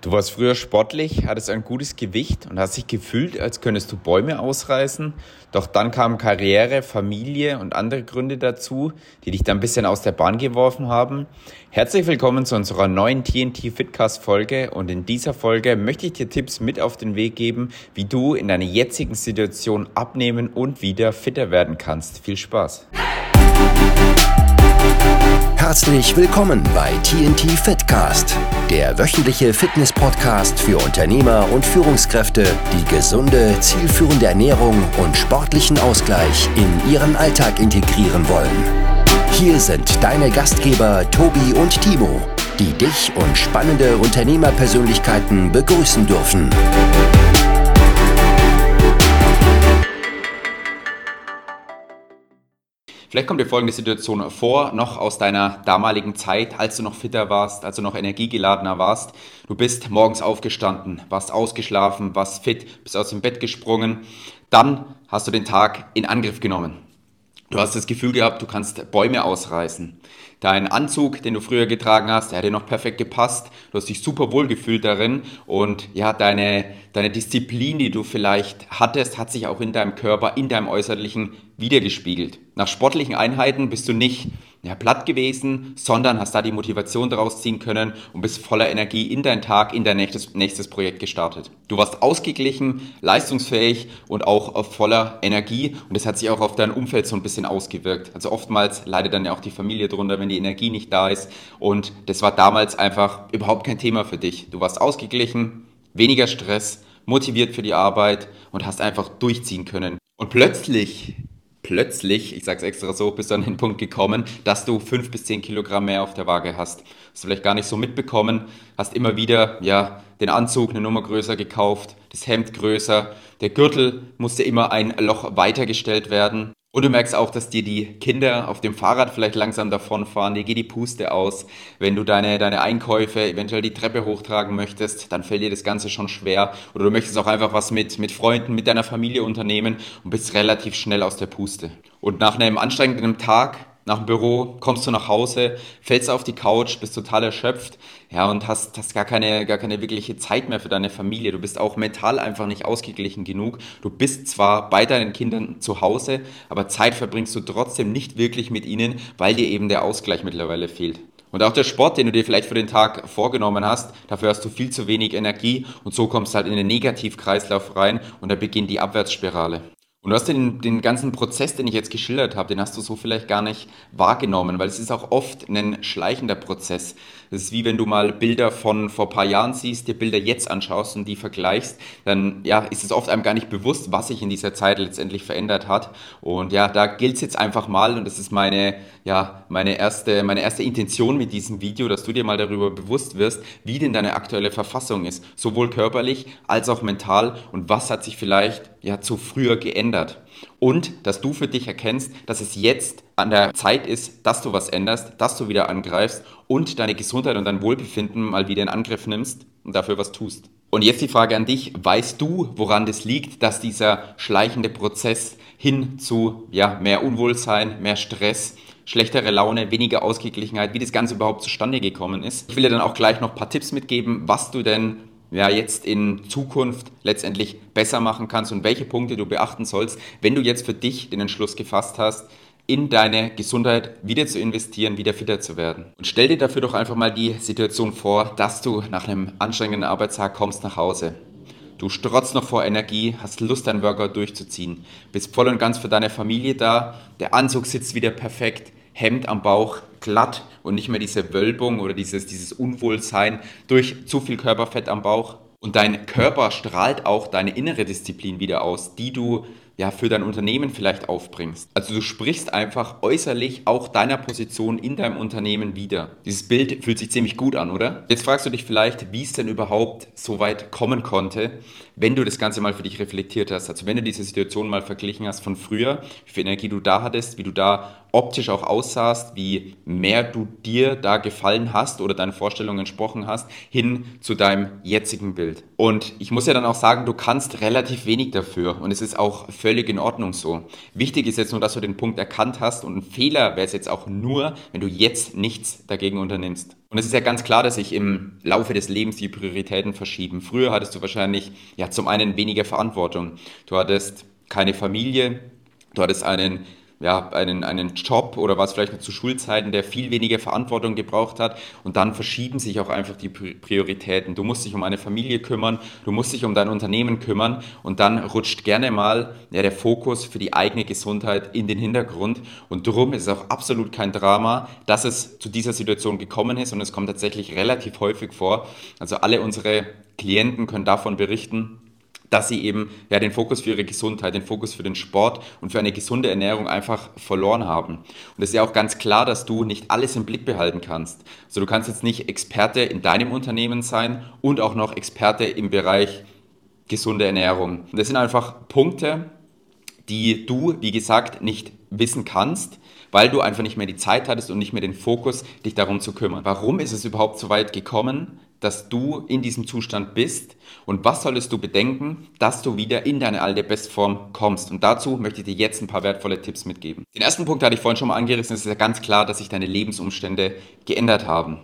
Du warst früher sportlich, hattest ein gutes Gewicht und hast dich gefühlt, als könntest du Bäume ausreißen. Doch dann kamen Karriere, Familie und andere Gründe dazu, die dich dann ein bisschen aus der Bahn geworfen haben. Herzlich willkommen zu unserer neuen TNT Fitcast Folge und in dieser Folge möchte ich dir Tipps mit auf den Weg geben, wie du in deiner jetzigen Situation abnehmen und wieder fitter werden kannst. Viel Spaß! Herzlich willkommen bei TNT Fitcast, der wöchentliche Fitness-Podcast für Unternehmer und Führungskräfte, die gesunde, zielführende Ernährung und sportlichen Ausgleich in ihren Alltag integrieren wollen. Hier sind deine Gastgeber Tobi und Timo, die dich und spannende Unternehmerpersönlichkeiten begrüßen dürfen. Vielleicht kommt dir folgende Situation vor, noch aus deiner damaligen Zeit, als du noch fitter warst, als du noch energiegeladener warst. Du bist morgens aufgestanden, warst ausgeschlafen, warst fit, bist aus dem Bett gesprungen. Dann hast du den Tag in Angriff genommen. Du hast das Gefühl gehabt, du kannst Bäume ausreißen. Dein Anzug, den du früher getragen hast, der hat dir noch perfekt gepasst. Du hast dich super wohl gefühlt darin und ja, deine, deine Disziplin, die du vielleicht hattest, hat sich auch in deinem Körper, in deinem Äußerlichen wiedergespiegelt. Nach sportlichen Einheiten bist du nicht ja, platt gewesen, sondern hast da die Motivation daraus ziehen können und bist voller Energie in deinen Tag, in dein nächstes, nächstes Projekt gestartet. Du warst ausgeglichen, leistungsfähig und auch voller Energie und das hat sich auch auf dein Umfeld so ein bisschen ausgewirkt. Also oftmals leidet dann ja auch die Familie drunter, wenn die Energie nicht da ist und das war damals einfach überhaupt kein Thema für dich. Du warst ausgeglichen, weniger Stress, motiviert für die Arbeit und hast einfach durchziehen können. Und plötzlich plötzlich, ich sage es extra so, bist du an den Punkt gekommen, dass du fünf bis zehn Kilogramm mehr auf der Waage hast. Hast du vielleicht gar nicht so mitbekommen, hast immer wieder ja, den Anzug eine Nummer größer gekauft, das Hemd größer, der Gürtel musste immer ein Loch weitergestellt werden. Und du merkst auch, dass dir die Kinder auf dem Fahrrad vielleicht langsam davonfahren, dir geht die Puste aus. Wenn du deine, deine Einkäufe eventuell die Treppe hochtragen möchtest, dann fällt dir das Ganze schon schwer. Oder du möchtest auch einfach was mit, mit Freunden, mit deiner Familie unternehmen und bist relativ schnell aus der Puste. Und nach einem anstrengenden Tag nach dem Büro, kommst du nach Hause, fällst auf die Couch, bist total erschöpft, ja, und hast, hast gar keine, gar keine wirkliche Zeit mehr für deine Familie. Du bist auch mental einfach nicht ausgeglichen genug. Du bist zwar bei deinen Kindern zu Hause, aber Zeit verbringst du trotzdem nicht wirklich mit ihnen, weil dir eben der Ausgleich mittlerweile fehlt. Und auch der Sport, den du dir vielleicht für den Tag vorgenommen hast, dafür hast du viel zu wenig Energie und so kommst du halt in den Negativkreislauf rein und da beginnt die Abwärtsspirale. Und du hast den, den ganzen Prozess, den ich jetzt geschildert habe, den hast du so vielleicht gar nicht wahrgenommen, weil es ist auch oft ein schleichender Prozess. Es ist wie wenn du mal Bilder von vor ein paar Jahren siehst, dir Bilder jetzt anschaust und die vergleichst, dann ja, ist es oft einem gar nicht bewusst, was sich in dieser Zeit letztendlich verändert hat. Und ja, da gilt es jetzt einfach mal, und das ist meine, ja, meine erste, meine erste Intention mit diesem Video, dass du dir mal darüber bewusst wirst, wie denn deine aktuelle Verfassung ist, sowohl körperlich als auch mental und was hat sich vielleicht ja zu früher geändert. Und dass du für dich erkennst, dass es jetzt an der Zeit ist, dass du was änderst, dass du wieder angreifst und deine Gesundheit und dein Wohlbefinden mal wieder in Angriff nimmst und dafür was tust. Und jetzt die Frage an dich, weißt du, woran das liegt, dass dieser schleichende Prozess hin zu ja, mehr Unwohlsein, mehr Stress, schlechtere Laune, weniger Ausgeglichenheit, wie das Ganze überhaupt zustande gekommen ist. Ich will dir dann auch gleich noch ein paar Tipps mitgeben, was du denn ja, jetzt in Zukunft letztendlich besser machen kannst und welche Punkte du beachten sollst, wenn du jetzt für dich den Entschluss gefasst hast, in deine Gesundheit wieder zu investieren, wieder fitter zu werden. Und stell dir dafür doch einfach mal die Situation vor, dass du nach einem anstrengenden Arbeitstag kommst nach Hause. Du strotzt noch vor Energie, hast Lust, deinen Workout durchzuziehen, bist voll und ganz für deine Familie da, der Anzug sitzt wieder perfekt, Hemd am Bauch glatt und nicht mehr diese Wölbung oder dieses, dieses Unwohlsein durch zu viel Körperfett am Bauch. Und dein Körper strahlt auch deine innere Disziplin wieder aus, die du ja, für dein Unternehmen vielleicht aufbringst. Also du sprichst einfach äußerlich auch deiner Position in deinem Unternehmen wieder. Dieses Bild fühlt sich ziemlich gut an, oder? Jetzt fragst du dich vielleicht, wie es denn überhaupt so weit kommen konnte, wenn du das Ganze mal für dich reflektiert hast. Also wenn du diese Situation mal verglichen hast von früher, wie viel Energie du da hattest, wie du da optisch auch aussahst, wie mehr du dir da gefallen hast oder deine Vorstellungen entsprochen hast, hin zu deinem jetzigen Bild. Und ich muss ja dann auch sagen, du kannst relativ wenig dafür und es ist auch völlig völlig in Ordnung so. Wichtig ist jetzt nur, dass du den Punkt erkannt hast und ein Fehler wäre es jetzt auch nur, wenn du jetzt nichts dagegen unternimmst. Und es ist ja ganz klar, dass sich im Laufe des Lebens die Prioritäten verschieben. Früher hattest du wahrscheinlich ja zum einen weniger Verantwortung. Du hattest keine Familie, du hattest einen ja, einen, einen Job oder was vielleicht noch zu Schulzeiten, der viel weniger Verantwortung gebraucht hat. Und dann verschieben sich auch einfach die Prioritäten. Du musst dich um eine Familie kümmern, du musst dich um dein Unternehmen kümmern und dann rutscht gerne mal ja, der Fokus für die eigene Gesundheit in den Hintergrund. Und darum ist es auch absolut kein Drama, dass es zu dieser Situation gekommen ist und es kommt tatsächlich relativ häufig vor. Also alle unsere Klienten können davon berichten, dass sie eben ja, den Fokus für ihre Gesundheit, den Fokus für den Sport und für eine gesunde Ernährung einfach verloren haben. Und es ist ja auch ganz klar, dass du nicht alles im Blick behalten kannst. Also du kannst jetzt nicht Experte in deinem Unternehmen sein und auch noch Experte im Bereich gesunde Ernährung. Und das sind einfach Punkte, die du, wie gesagt, nicht wissen kannst, weil du einfach nicht mehr die Zeit hattest und nicht mehr den Fokus, dich darum zu kümmern. Warum ist es überhaupt so weit gekommen? dass du in diesem Zustand bist und was solltest du bedenken, dass du wieder in deine alte Bestform kommst. Und dazu möchte ich dir jetzt ein paar wertvolle Tipps mitgeben. Den ersten Punkt hatte ich vorhin schon mal angerissen, es ist ja ganz klar, dass sich deine Lebensumstände geändert haben.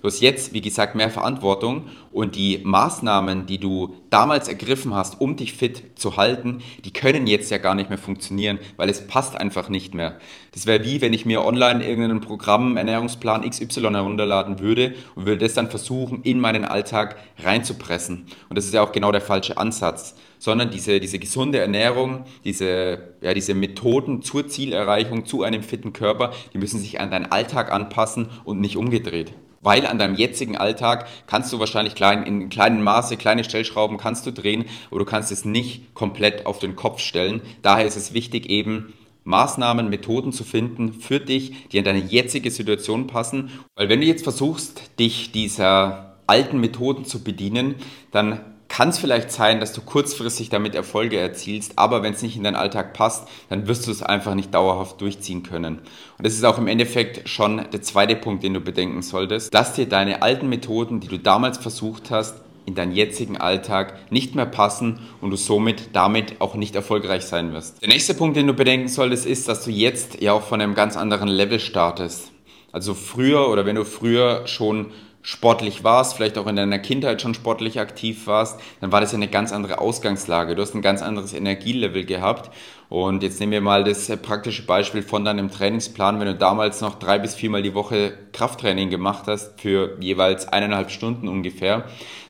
Du hast jetzt, wie gesagt, mehr Verantwortung und die Maßnahmen, die du damals ergriffen hast, um dich fit zu halten, die können jetzt ja gar nicht mehr funktionieren, weil es passt einfach nicht mehr. Das wäre wie, wenn ich mir online irgendein Programm, Ernährungsplan XY herunterladen würde und würde das dann versuchen, in meinen Alltag reinzupressen. Und das ist ja auch genau der falsche Ansatz sondern diese, diese gesunde Ernährung, diese, ja, diese Methoden zur Zielerreichung, zu einem fitten Körper, die müssen sich an deinen Alltag anpassen und nicht umgedreht. Weil an deinem jetzigen Alltag kannst du wahrscheinlich klein, in kleinem Maße kleine Stellschrauben kannst du drehen, aber du kannst es nicht komplett auf den Kopf stellen. Daher ist es wichtig eben, Maßnahmen, Methoden zu finden für dich, die an deine jetzige Situation passen. Weil wenn du jetzt versuchst, dich dieser alten Methoden zu bedienen, dann kann es vielleicht sein, dass du kurzfristig damit Erfolge erzielst, aber wenn es nicht in deinen Alltag passt, dann wirst du es einfach nicht dauerhaft durchziehen können. Und das ist auch im Endeffekt schon der zweite Punkt, den du bedenken solltest, dass dir deine alten Methoden, die du damals versucht hast, in deinen jetzigen Alltag nicht mehr passen und du somit damit auch nicht erfolgreich sein wirst. Der nächste Punkt, den du bedenken solltest, ist, dass du jetzt ja auch von einem ganz anderen Level startest. Also früher oder wenn du früher schon sportlich warst, vielleicht auch in deiner Kindheit schon sportlich aktiv warst, dann war das ja eine ganz andere Ausgangslage. Du hast ein ganz anderes Energielevel gehabt. Und jetzt nehmen wir mal das praktische Beispiel von deinem Trainingsplan. Wenn du damals noch drei bis viermal die Woche Krafttraining gemacht hast, für jeweils eineinhalb Stunden ungefähr,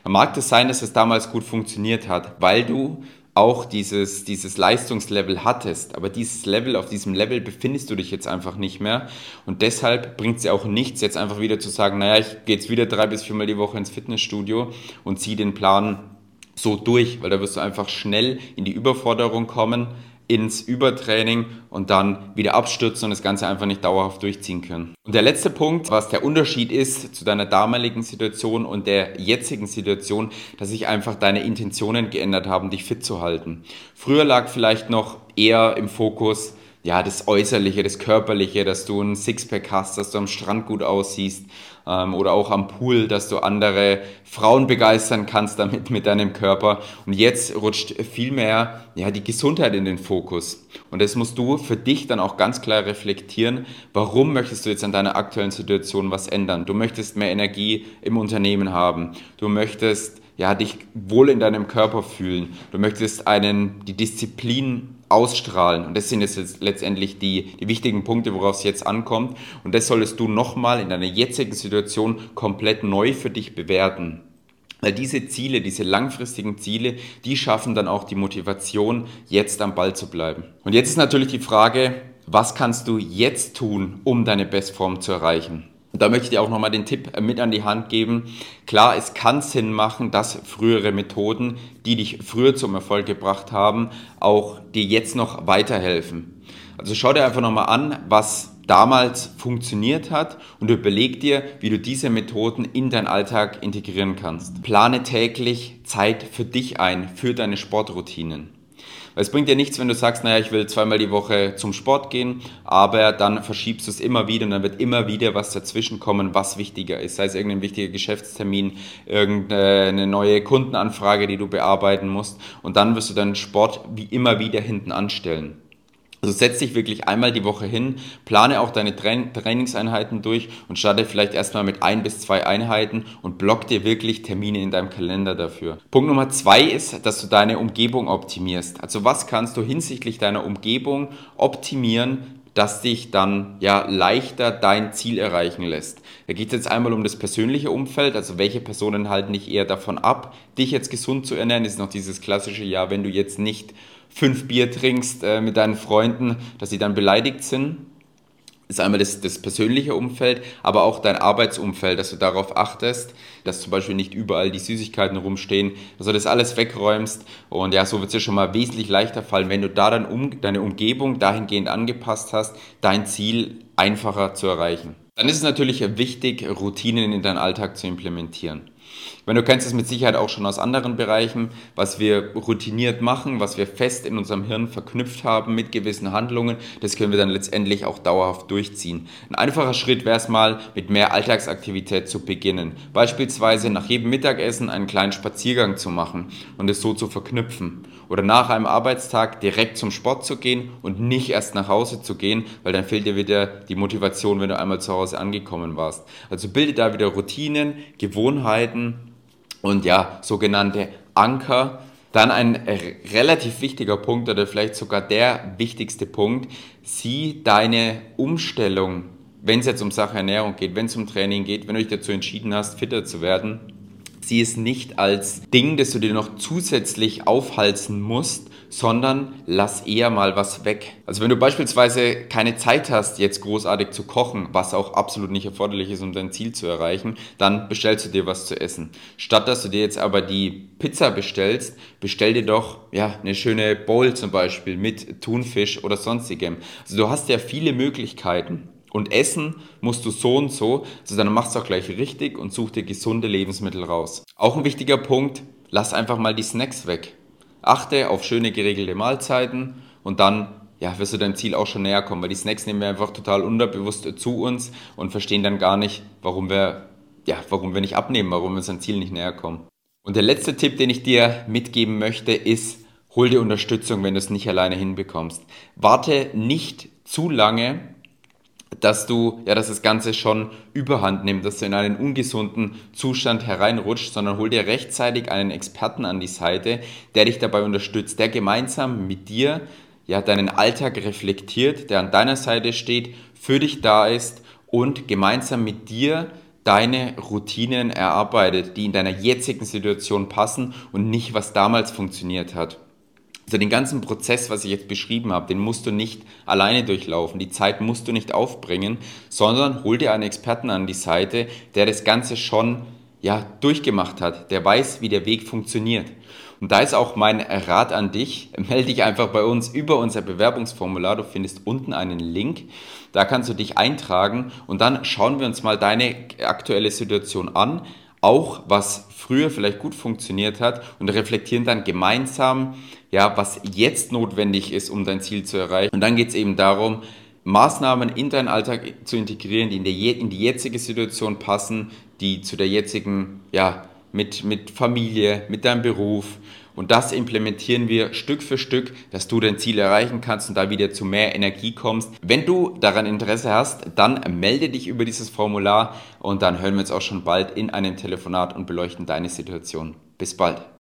dann mag das sein, dass es damals gut funktioniert hat, weil du auch dieses, dieses Leistungslevel hattest. Aber dieses Level, auf diesem Level befindest du dich jetzt einfach nicht mehr. Und deshalb bringt es ja auch nichts, jetzt einfach wieder zu sagen, naja, ich gehe jetzt wieder drei bis viermal die Woche ins Fitnessstudio und ziehe den Plan so durch, weil da wirst du einfach schnell in die Überforderung kommen, ins Übertraining und dann wieder abstürzen und das Ganze einfach nicht dauerhaft durchziehen können. Und der letzte Punkt, was der Unterschied ist zu deiner damaligen Situation und der jetzigen Situation, dass sich einfach deine Intentionen geändert haben, dich fit zu halten. Früher lag vielleicht noch eher im Fokus, ja, das Äußerliche, das Körperliche, dass du ein Sixpack hast, dass du am Strand gut aussiehst ähm, oder auch am Pool, dass du andere Frauen begeistern kannst damit mit deinem Körper. Und jetzt rutscht viel mehr ja, die Gesundheit in den Fokus. Und das musst du für dich dann auch ganz klar reflektieren. Warum möchtest du jetzt an deiner aktuellen Situation was ändern? Du möchtest mehr Energie im Unternehmen haben. Du möchtest ja, dich wohl in deinem Körper fühlen. Du möchtest einen, die Disziplin ausstrahlen. Und das sind jetzt letztendlich die, die wichtigen Punkte, worauf es jetzt ankommt. Und das solltest du nochmal in deiner jetzigen Situation komplett neu für dich bewerten. Weil diese Ziele, diese langfristigen Ziele, die schaffen dann auch die Motivation, jetzt am Ball zu bleiben. Und jetzt ist natürlich die Frage, was kannst du jetzt tun, um deine Bestform zu erreichen? Da möchte ich dir auch nochmal den Tipp mit an die Hand geben. Klar, es kann Sinn machen, dass frühere Methoden, die dich früher zum Erfolg gebracht haben, auch dir jetzt noch weiterhelfen. Also schau dir einfach nochmal an, was damals funktioniert hat und überleg dir, wie du diese Methoden in deinen Alltag integrieren kannst. Plane täglich Zeit für dich ein, für deine Sportroutinen. Weil es bringt dir nichts, wenn du sagst, naja, ich will zweimal die Woche zum Sport gehen, aber dann verschiebst du es immer wieder und dann wird immer wieder was dazwischen kommen, was wichtiger ist. Sei es irgendein wichtiger Geschäftstermin, irgendeine neue Kundenanfrage, die du bearbeiten musst und dann wirst du deinen Sport wie immer wieder hinten anstellen. Also setz dich wirklich einmal die Woche hin, plane auch deine Trainingseinheiten durch und starte vielleicht erstmal mit ein bis zwei Einheiten und block dir wirklich Termine in deinem Kalender dafür. Punkt Nummer zwei ist, dass du deine Umgebung optimierst. Also was kannst du hinsichtlich deiner Umgebung optimieren, das dich dann ja leichter dein Ziel erreichen lässt. Da geht es jetzt einmal um das persönliche Umfeld, also welche Personen halten dich eher davon ab, dich jetzt gesund zu ernähren. Ist noch dieses klassische, ja, wenn du jetzt nicht fünf Bier trinkst äh, mit deinen Freunden, dass sie dann beleidigt sind. Das ist einmal das, das persönliche Umfeld, aber auch dein Arbeitsumfeld, dass du darauf achtest, dass zum Beispiel nicht überall die Süßigkeiten rumstehen, dass du das alles wegräumst. Und ja, so wird es dir schon mal wesentlich leichter fallen, wenn du da dann um, deine Umgebung dahingehend angepasst hast, dein Ziel einfacher zu erreichen. Dann ist es natürlich wichtig, Routinen in deinen Alltag zu implementieren. Ich meine, du kennst es mit Sicherheit auch schon aus anderen Bereichen, was wir routiniert machen, was wir fest in unserem Hirn verknüpft haben mit gewissen Handlungen, das können wir dann letztendlich auch dauerhaft durchziehen. Ein einfacher Schritt wäre es mal, mit mehr Alltagsaktivität zu beginnen. Beispielsweise nach jedem Mittagessen einen kleinen Spaziergang zu machen und es so zu verknüpfen. Oder nach einem Arbeitstag direkt zum Sport zu gehen und nicht erst nach Hause zu gehen, weil dann fehlt dir wieder die Motivation, wenn du einmal zu Hause angekommen warst. Also bilde da wieder Routinen, Gewohnheiten, und ja, sogenannte Anker. Dann ein relativ wichtiger Punkt oder vielleicht sogar der wichtigste Punkt, sieh deine Umstellung, wenn es jetzt um Sache Ernährung geht, wenn es um Training geht, wenn du dich dazu entschieden hast, fitter zu werden, sieh es nicht als Ding, das du dir noch zusätzlich aufhalsen musst, sondern lass eher mal was weg. Also wenn du beispielsweise keine Zeit hast, jetzt großartig zu kochen, was auch absolut nicht erforderlich ist, um dein Ziel zu erreichen, dann bestellst du dir was zu essen. Statt dass du dir jetzt aber die Pizza bestellst, bestell dir doch ja, eine schöne Bowl zum Beispiel mit Thunfisch oder sonstigem. Also du hast ja viele Möglichkeiten. Und essen musst du so und so, also dann machst du auch gleich richtig und such dir gesunde Lebensmittel raus. Auch ein wichtiger Punkt, lass einfach mal die Snacks weg. Achte auf schöne geregelte Mahlzeiten und dann ja, wirst du deinem Ziel auch schon näher kommen, weil die Snacks nehmen wir einfach total unterbewusst zu uns und verstehen dann gar nicht, warum wir, ja, warum wir nicht abnehmen, warum wir unserem Ziel nicht näher kommen. Und der letzte Tipp, den ich dir mitgeben möchte, ist, hol dir Unterstützung, wenn du es nicht alleine hinbekommst. Warte nicht zu lange, dass du, ja, dass das Ganze schon überhand nimmt, dass du in einen ungesunden Zustand hereinrutscht, sondern hol dir rechtzeitig einen Experten an die Seite, der dich dabei unterstützt, der gemeinsam mit dir ja, deinen Alltag reflektiert, der an deiner Seite steht, für dich da ist und gemeinsam mit dir deine Routinen erarbeitet, die in deiner jetzigen Situation passen und nicht, was damals funktioniert hat. Also den ganzen Prozess, was ich jetzt beschrieben habe, den musst du nicht alleine durchlaufen. Die Zeit musst du nicht aufbringen, sondern hol dir einen Experten an die Seite, der das Ganze schon ja, durchgemacht hat, der weiß, wie der Weg funktioniert. Und da ist auch mein Rat an dich, melde dich einfach bei uns über unser Bewerbungsformular. Du findest unten einen Link. Da kannst du dich eintragen und dann schauen wir uns mal deine aktuelle Situation an, auch was früher vielleicht gut funktioniert hat und reflektieren dann gemeinsam, ja, was jetzt notwendig ist, um dein Ziel zu erreichen. Und dann geht es eben darum, Maßnahmen in deinen Alltag zu integrieren, die in, der, in die jetzige Situation passen, die zu der jetzigen, ja, mit, mit Familie, mit deinem Beruf. Und das implementieren wir Stück für Stück, dass du dein Ziel erreichen kannst und da wieder zu mehr Energie kommst. Wenn du daran Interesse hast, dann melde dich über dieses Formular und dann hören wir uns auch schon bald in einem Telefonat und beleuchten deine Situation. Bis bald.